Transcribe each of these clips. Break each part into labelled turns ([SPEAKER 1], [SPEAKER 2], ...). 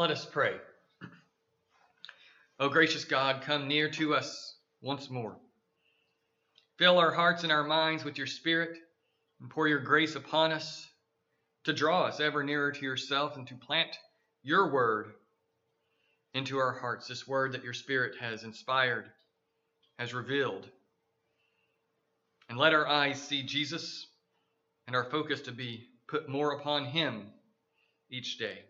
[SPEAKER 1] Let us pray. O gracious God, come near to us once more. Fill our hearts and our minds with your Spirit and pour your grace upon us to draw us ever nearer to yourself and to plant your word into our hearts, this word that your Spirit has inspired, has revealed. And let our eyes see Jesus and our focus to be put more upon him each day.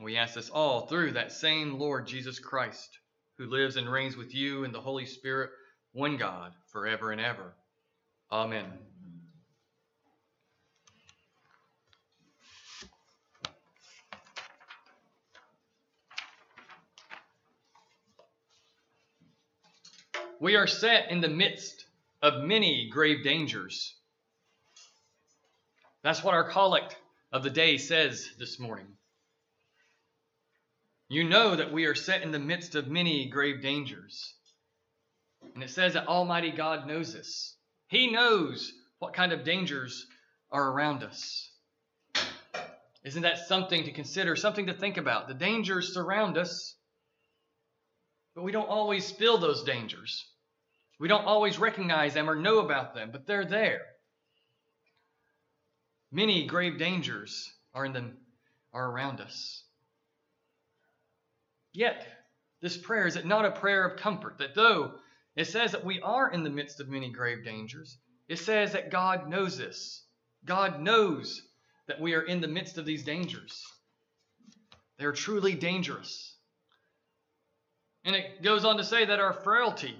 [SPEAKER 1] We ask this all through that same Lord Jesus Christ, who lives and reigns with you in the Holy Spirit, one God, forever and ever. Amen. We are set in the midst of many grave dangers. That's what our collect of the day says this morning. You know that we are set in the midst of many grave dangers. And it says that Almighty God knows this. He knows what kind of dangers are around us. Isn't that something to consider, something to think about? The dangers surround us, but we don't always feel those dangers. We don't always recognize them or know about them, but they're there. Many grave dangers are in them are around us. Yet, this prayer is it not a prayer of comfort that though it says that we are in the midst of many grave dangers, it says that God knows this. God knows that we are in the midst of these dangers. They're truly dangerous. And it goes on to say that our frailty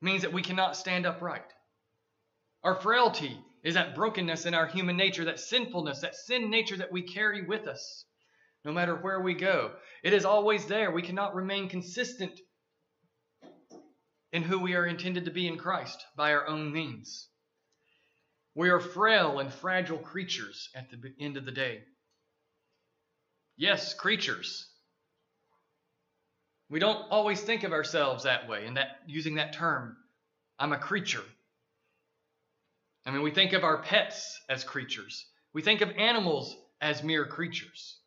[SPEAKER 1] means that we cannot stand upright. Our frailty is that brokenness in our human nature, that sinfulness, that sin nature that we carry with us no matter where we go. It is always there. We cannot remain consistent in who we are intended to be in Christ by our own means. We are frail and fragile creatures at the end of the day. Yes, creatures. We don't always think of ourselves that way and that using that term. I'm a creature. I mean, we think of our pets as creatures. We think of animals as mere creatures.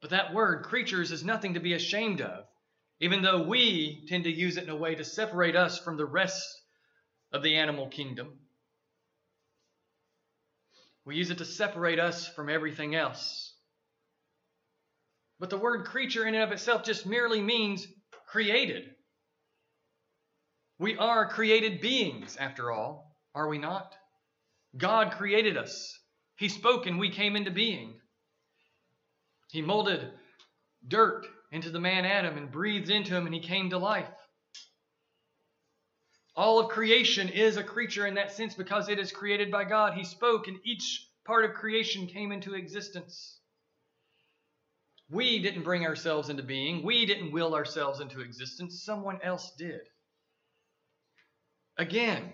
[SPEAKER 1] But that word, creatures, is nothing to be ashamed of, even though we tend to use it in a way to separate us from the rest of the animal kingdom. We use it to separate us from everything else. But the word creature in and of itself just merely means created. We are created beings, after all, are we not? God created us. He spoke and we came into being. He molded dirt into the man Adam and breathed into him and he came to life. All of creation is a creature in that sense because it is created by God. He spoke and each part of creation came into existence. We didn't bring ourselves into being. We didn't will ourselves into existence. Someone else did. Again,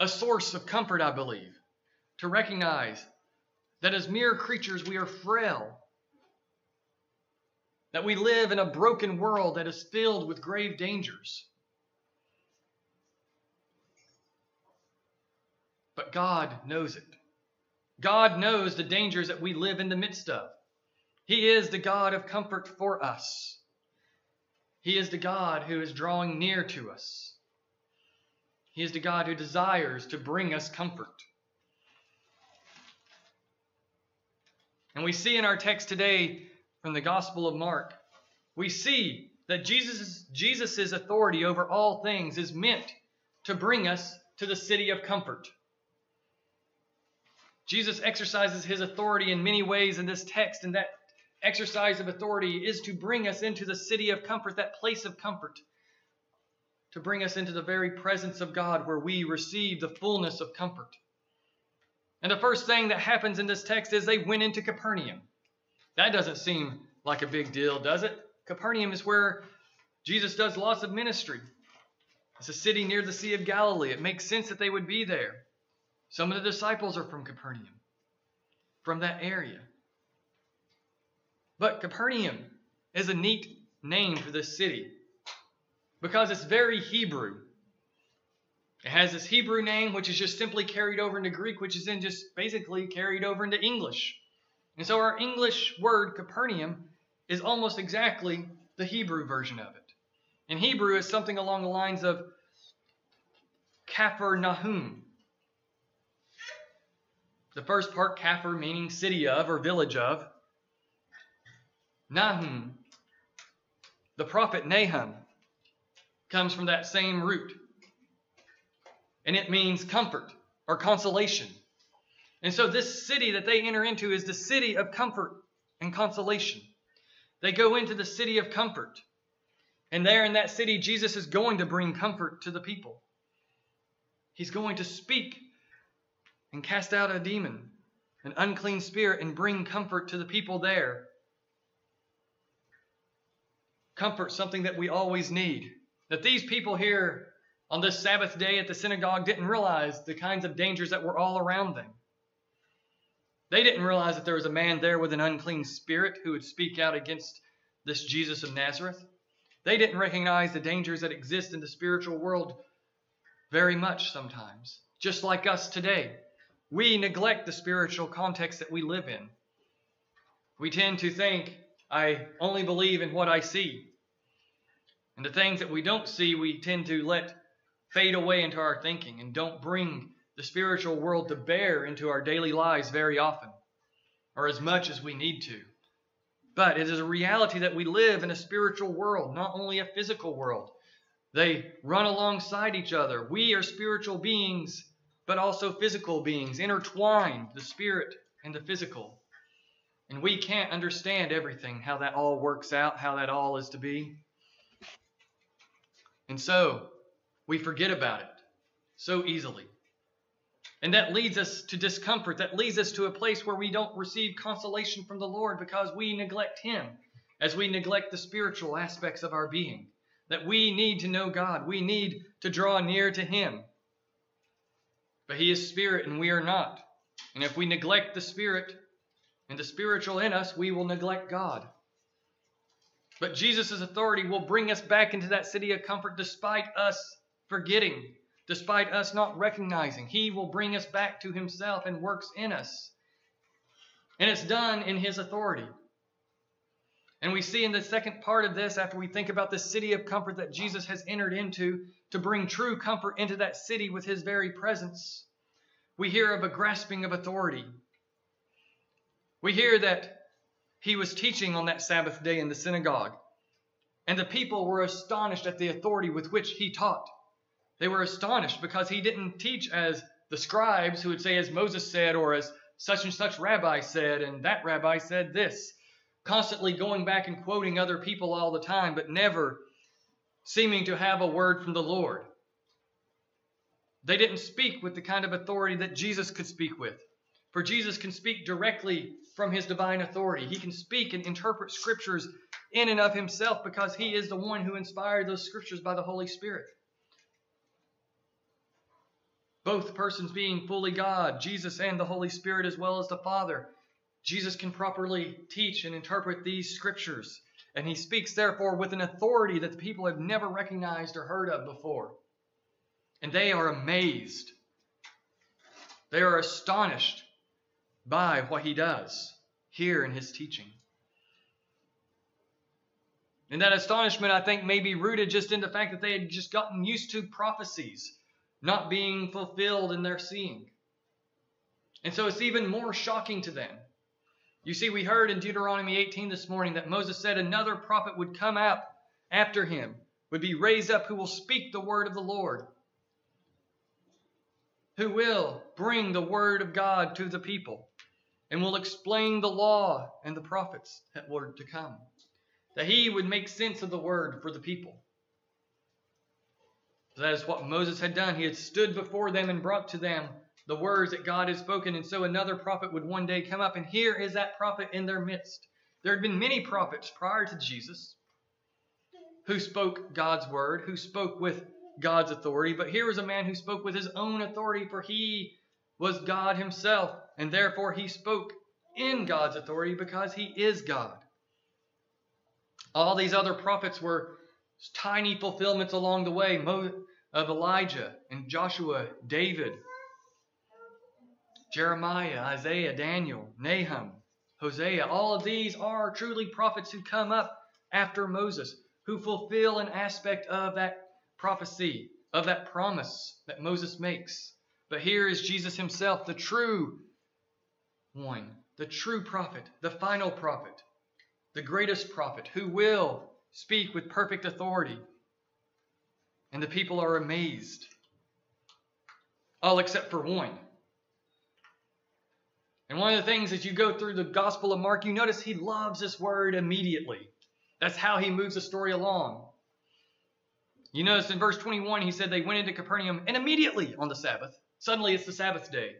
[SPEAKER 1] a source of comfort, I believe, to recognize that as mere creatures we are frail, that we live in a broken world that is filled with grave dangers. But God knows it. God knows the dangers that we live in the midst of. He is the God of comfort for us. He is the God who is drawing near to us. He is the God who desires to bring us comfort. And we see in our text today from the Gospel of Mark, we see that Jesus' Jesus's authority over all things is meant to bring us to the city of comfort. Jesus exercises his authority in many ways in this text, and that exercise of authority is to bring us into the city of comfort, that place of comfort, to bring us into the very presence of God where we receive the fullness of comfort. And the first thing that happens in this text is they went into Capernaum. That doesn't seem like a big deal, does it? Capernaum is where Jesus does lots of ministry. It's a city near the Sea of Galilee. It makes sense that they would be there. Some of the disciples are from Capernaum, from that area. But Capernaum is a neat name for this city because it's very Hebrew. It has this Hebrew name, which is just simply carried over into Greek, which is then just basically carried over into English. And so our English word Capernaum is almost exactly the Hebrew version of it. In Hebrew, it's something along the lines of Kafir Nahum. The first part, Kafir, meaning city of or village of. Nahum, the prophet Nahum, comes from that same root. And it means comfort or consolation. And so this city that they enter into is the city of comfort and consolation. They go into the city of comfort. And there in that city, Jesus is going to bring comfort to the people. He's going to speak and cast out a demon, an unclean spirit, and bring comfort to the people there. Comfort, something that we always need. That these people here on this Sabbath day at the synagogue didn't realize the kinds of dangers that were all around them. They didn't realize that there was a man there with an unclean spirit who would speak out against this Jesus of Nazareth. They didn't recognize the dangers that exist in the spiritual world very much sometimes, just like us today. We neglect the spiritual context that we live in. We tend to think, I only believe in what I see. And the things that we don't see, we tend to let fade away into our thinking and don't bring the spiritual world to bear into our daily lives very often, or as much as we need to. But it is a reality that we live in a spiritual world, not only a physical world. They run alongside each other. We are spiritual beings, but also physical beings, intertwined, the spirit and the physical. And we can't understand everything, how that all works out, how that all is to be. And so, we forget about it so easily. And that leads us to discomfort. That leads us to a place where we don't receive consolation from the Lord because we neglect Him as we neglect the spiritual aspects of our being. That we need to know God. We need to draw near to Him. But He is Spirit and we are not. And if we neglect the Spirit and the spiritual in us, we will neglect God. But Jesus' authority will bring us back into that city of comfort despite us forgetting despite us not recognizing. He will bring us back to Himself and works in us. And it's done in His authority. And we see in the second part of this, after we think about the city of comfort that Jesus has entered into to bring true comfort into that city with His very presence, we hear of a grasping of authority. We hear that He was teaching on that Sabbath day in the synagogue, and the people were astonished at the authority with which He taught. They were astonished because he didn't teach as the scribes who would say, as Moses said, or as such and such rabbi said, and that rabbi said this, constantly going back and quoting other people all the time, but never seeming to have a word from the Lord. They didn't speak with the kind of authority that Jesus could speak with. For Jesus can speak directly from his divine authority. He can speak and interpret scriptures in and of himself because he is the one who inspired those scriptures by the Holy Spirit both persons being fully God, Jesus and the Holy Spirit, as well as the Father. Jesus can properly teach and interpret these scriptures, and he speaks, therefore, with an authority that the people have never recognized or heard of before. And they are amazed. They are astonished by what he does here in his teaching. And that astonishment, I think, may be rooted just in the fact that they had just gotten used to prophecies not being fulfilled in their seeing. And so it's even more shocking to them. You see, we heard in Deuteronomy 18 this morning that Moses said another prophet would come out after him, would be raised up, who will speak the word of the Lord, who will bring the word of God to the people, and will explain the law and the prophets that were to come, that he would make sense of the word for the people. That is what Moses had done. He had stood before them and brought to them the words that God had spoken. And so another prophet would one day come up, and here is that prophet in their midst. There had been many prophets prior to Jesus who spoke God's word, who spoke with God's authority. But here was a man who spoke with his own authority, for he was God himself, and therefore he spoke in God's authority because he is God. All these other prophets were tiny fulfillments along the way of uh, Elijah and Joshua, David, Jeremiah, Isaiah, Daniel, Nahum, Hosea. All of these are truly prophets who come up after Moses, who fulfill an aspect of that prophecy, of that promise that Moses makes. But here is Jesus himself, the true one, the true prophet, the final prophet, the greatest prophet, who will speak with perfect authority. And the people are amazed. All except for one. And one of the things as you go through the Gospel of Mark, you notice he loves this word immediately. That's how he moves the story along. You notice in verse 21, he said they went into Capernaum and immediately on the Sabbath, suddenly it's the Sabbath day.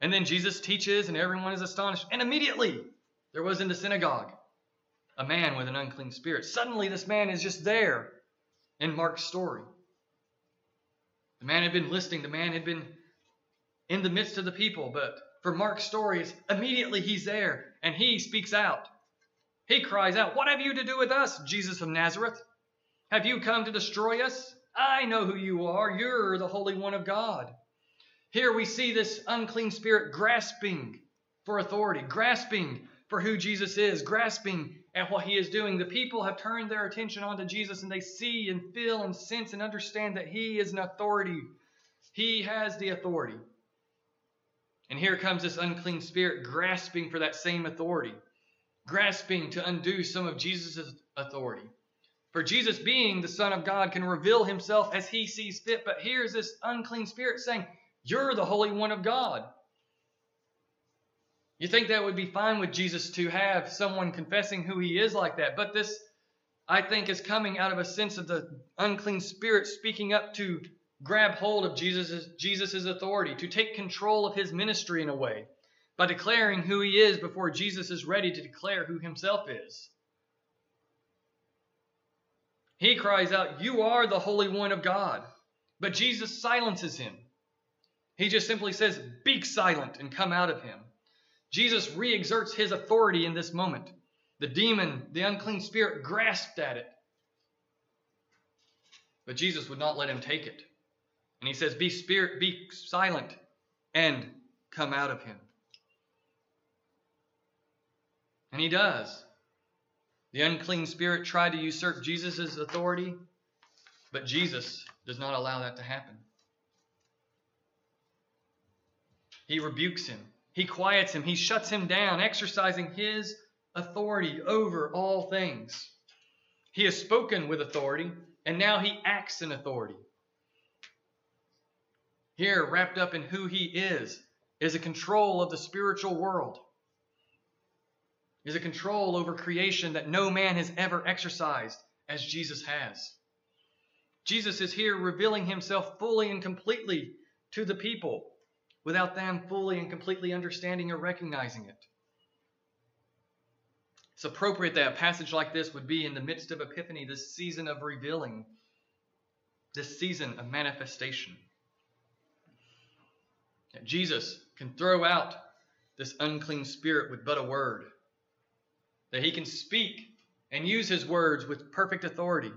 [SPEAKER 1] And then Jesus teaches and everyone is astonished. And immediately there was in the synagogue a man with an unclean spirit. Suddenly this man is just there in Mark's story. The man had been listening, the man had been in the midst of the people, but for Mark's stories, immediately he's there and he speaks out. He cries out, What have you to do with us, Jesus of Nazareth? Have you come to destroy us? I know who you are. You're the Holy One of God. Here we see this unclean spirit grasping for authority, grasping for who Jesus is, grasping at what he is doing. The people have turned their attention onto Jesus and they see and feel and sense and understand that he is an authority. He has the authority. And here comes this unclean spirit grasping for that same authority, grasping to undo some of Jesus' authority. For Jesus, being the Son of God, can reveal himself as he sees fit. But here's this unclean spirit saying, You're the Holy One of God. You think that would be fine with Jesus to have someone confessing who he is like that. But this, I think, is coming out of a sense of the unclean spirit speaking up to grab hold of Jesus' Jesus's authority, to take control of his ministry in a way by declaring who he is before Jesus is ready to declare who himself is. He cries out, You are the Holy One of God. But Jesus silences him. He just simply says, Be silent and come out of him. Jesus re exerts his authority in this moment. The demon, the unclean spirit, grasped at it. But Jesus would not let him take it. And he says, Be spirit, be silent, and come out of him. And he does. The unclean spirit tried to usurp Jesus' authority, but Jesus does not allow that to happen. He rebukes him, he quiets him, he shuts him down, exercising his authority over all things. He has spoken with authority, and now he acts in authority. Here, wrapped up in who he is, is a control of the spiritual world is a control over creation that no man has ever exercised as Jesus has. Jesus is here revealing himself fully and completely to the people without them fully and completely understanding or recognizing it. It's appropriate that a passage like this would be in the midst of Epiphany, this season of revealing, this season of manifestation. That Jesus can throw out this unclean spirit with but a word that he can speak and use his words with perfect authority.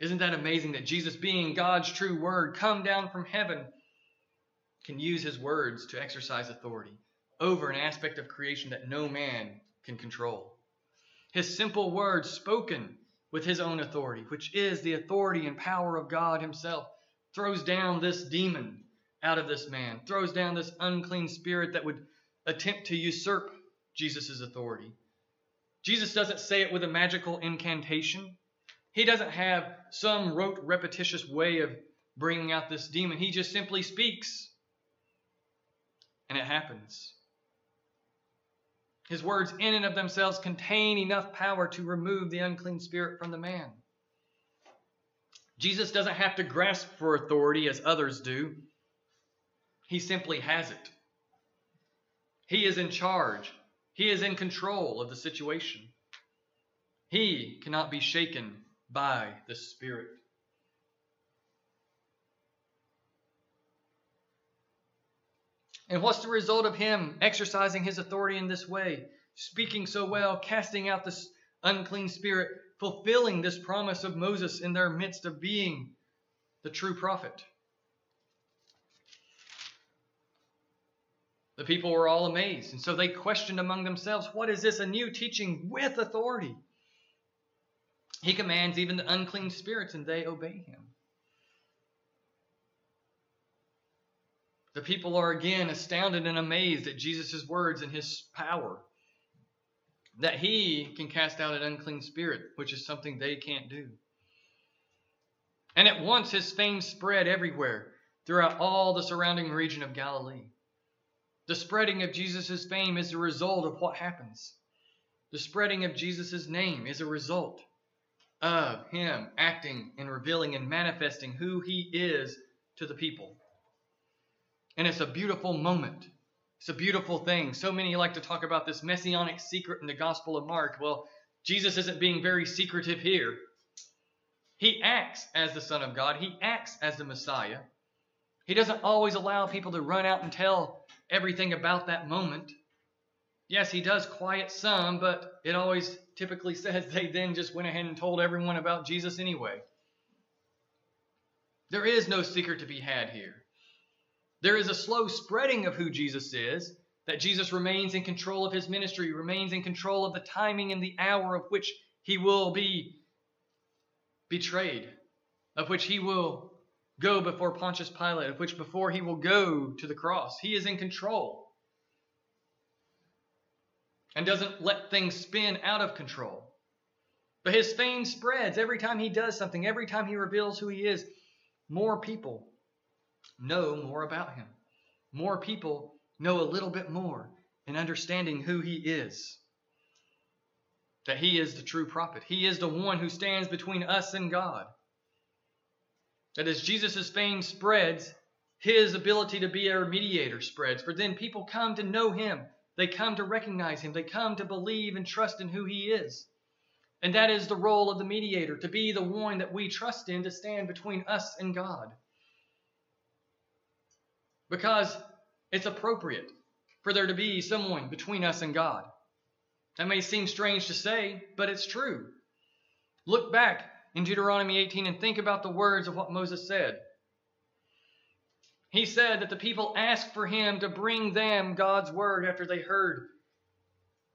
[SPEAKER 1] Isn't that amazing that Jesus, being God's true word, come down from heaven, can use his words to exercise authority over an aspect of creation that no man can control? His simple words spoken with his own authority, which is the authority and power of God himself, throws down this demon out of this man, throws down this unclean spirit that would attempt to usurp Jesus' authority. Jesus doesn't say it with a magical incantation. He doesn't have some rote, repetitious way of bringing out this demon. He just simply speaks, and it happens. His words, in and of themselves, contain enough power to remove the unclean spirit from the man. Jesus doesn't have to grasp for authority as others do, he simply has it. He is in charge. He is in control of the situation. He cannot be shaken by the Spirit. And what's the result of him exercising his authority in this way, speaking so well, casting out this unclean spirit, fulfilling this promise of Moses in their midst of being the true prophet? The people were all amazed, and so they questioned among themselves, What is this? A new teaching with authority. He commands even the unclean spirits, and they obey him. The people are again astounded and amazed at Jesus' words and his power. That he can cast out an unclean spirit, which is something they can't do. And at once his fame spread everywhere throughout all the surrounding region of Galilee. The spreading of Jesus' fame is the result of what happens. The spreading of Jesus' name is a result of him acting and revealing and manifesting who he is to the people. And it's a beautiful moment. It's a beautiful thing. So many like to talk about this messianic secret in the Gospel of Mark. Well, Jesus isn't being very secretive here. He acts as the Son of God, He acts as the Messiah. He doesn't always allow people to run out and tell everything about that moment. Yes, He does quiet some, but it always typically says they then just went ahead and told everyone about Jesus anyway. There is no secret to be had here. There is a slow spreading of who Jesus is, that Jesus remains in control of his ministry, remains in control of the timing and the hour of which he will be betrayed, of which he will go before Pontius Pilate, of which before he will go to the cross. He is in control and doesn't let things spin out of control. But his fame spreads every time he does something, every time he reveals who he is. More people know more about him. More people know a little bit more in understanding who he is. That he is the true prophet. He is the one who stands between us and God. That as Jesus' fame spreads, his ability to be our mediator spreads. For then people come to know him. They come to recognize him. They come to believe and trust in who he is. And that is the role of the mediator, to be the one that we trust in to stand between us and God because it's appropriate for there to be someone between us and God. That may seem strange to say, but it's true. Look back in Deuteronomy 18 and think about the words of what Moses said. He said that the people asked for him to bring them God's word after they heard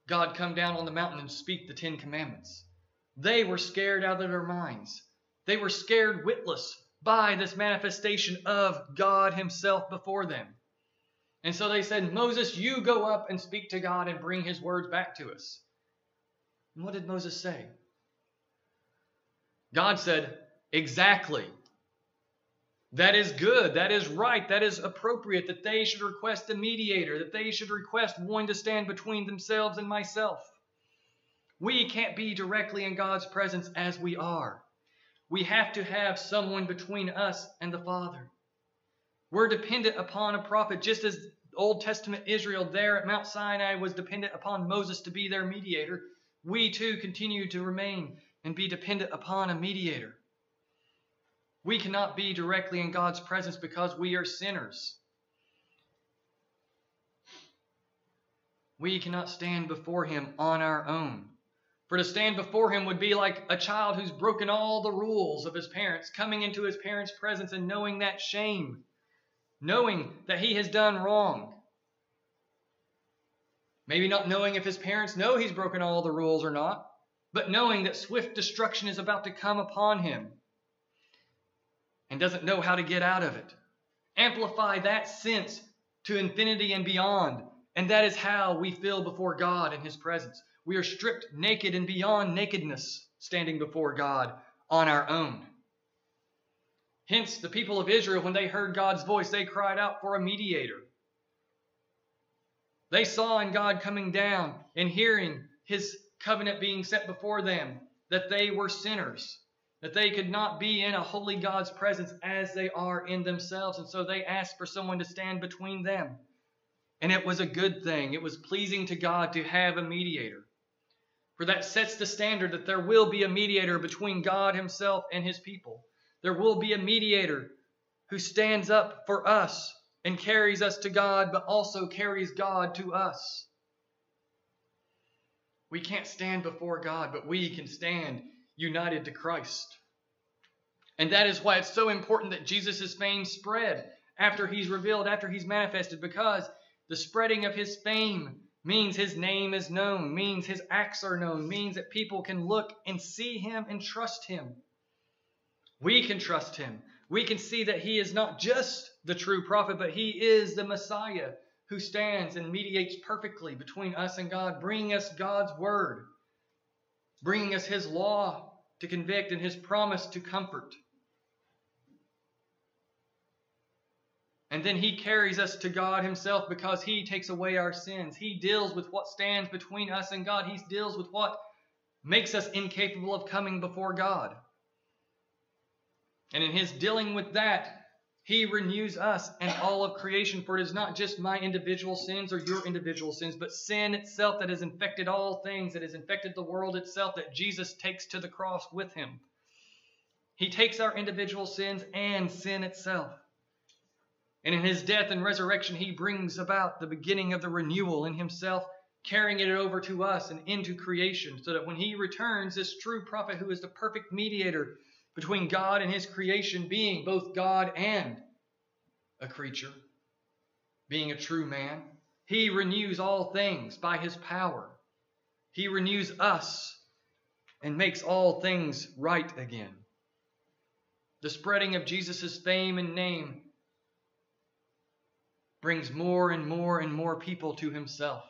[SPEAKER 1] God come down on the mountain and speak the Ten Commandments. They were scared out of their minds. They were scared witless by this manifestation of God Himself before them. And so they said, Moses, you go up and speak to God and bring His words back to us. And what did Moses say? God said, Exactly. That is good. That is right. That is appropriate. That they should request a mediator. That they should request one to stand between themselves and myself. We can't be directly in God's presence as we are. We have to have someone between us and the Father. We're dependent upon a prophet, just as Old Testament Israel there at Mount Sinai was dependent upon Moses to be their mediator. We too continue to remain and be dependent upon a mediator. We cannot be directly in God's presence because we are sinners. We cannot stand before Him on our own. For to stand before him would be like a child who's broken all the rules of his parents, coming into his parents' presence and knowing that shame, knowing that he has done wrong. Maybe not knowing if his parents know he's broken all the rules or not, but knowing that swift destruction is about to come upon him and doesn't know how to get out of it. Amplify that sense to infinity and beyond, and that is how we feel before God in his presence. We are stripped naked and beyond nakedness, standing before God on our own. Hence, the people of Israel, when they heard God's voice, they cried out for a mediator. They saw in God coming down and hearing his covenant being set before them that they were sinners, that they could not be in a holy God's presence as they are in themselves. And so they asked for someone to stand between them. And it was a good thing. It was pleasing to God to have a mediator. For that sets the standard that there will be a mediator between God Himself and His people. There will be a mediator who stands up for us and carries us to God, but also carries God to us. We can't stand before God, but we can stand united to Christ. And that is why it's so important that Jesus' fame spread after he's revealed, after he's manifested, because The spreading of his fame means his name is known, means his acts are known, means that people can look and see him and trust him. We can trust him. We can see that he is not just the true prophet, but he is the Messiah who stands and mediates perfectly between us and God, bringing us God's word, bringing us his law to convict and his promise to comfort. And then he carries us to God himself because he takes away our sins. He deals with what stands between us and God. He deals with what makes us incapable of coming before God. And in his dealing with that, he renews us and all of creation, for it is not just my individual sins or your individual sins, but sin itself that has infected all things, that has infected the world itself, that Jesus takes to the cross with him. He takes our individual sins and sin itself. And in his death and resurrection, he brings about the beginning of the renewal in himself, carrying it over to us and into creation, so that when he returns, this true prophet who is the perfect mediator between God and his creation, being both God and a creature, being a true man, he renews all things by his power. He renews us and makes all things right again. The spreading of Jesus' fame and name brings more and more and more people to himself.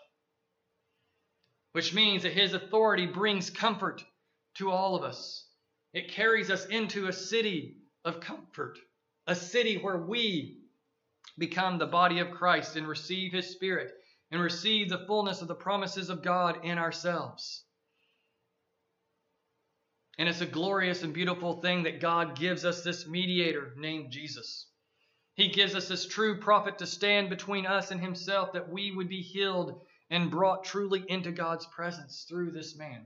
[SPEAKER 1] Which means that his authority brings comfort to all of us. It carries us into a city of comfort, a city where we become the body of Christ and receive his Spirit and receive the fullness of the promises of God in ourselves. And it's a glorious and beautiful thing that God gives us this mediator named Jesus. He gives us this true prophet to stand between us and himself that we would be healed and brought truly into God's presence through this man.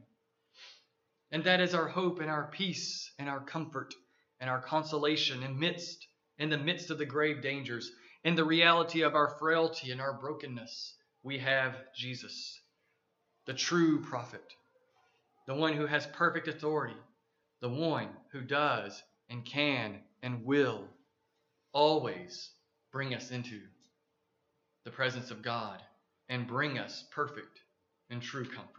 [SPEAKER 1] And that is our hope and our peace and our comfort and our consolation in midst in the midst of the grave dangers, in the reality of our frailty and our brokenness. We have Jesus, the true prophet, the one who has perfect authority, the one who does and can and will always bring us into the presence of God and bring us perfect and true comfort.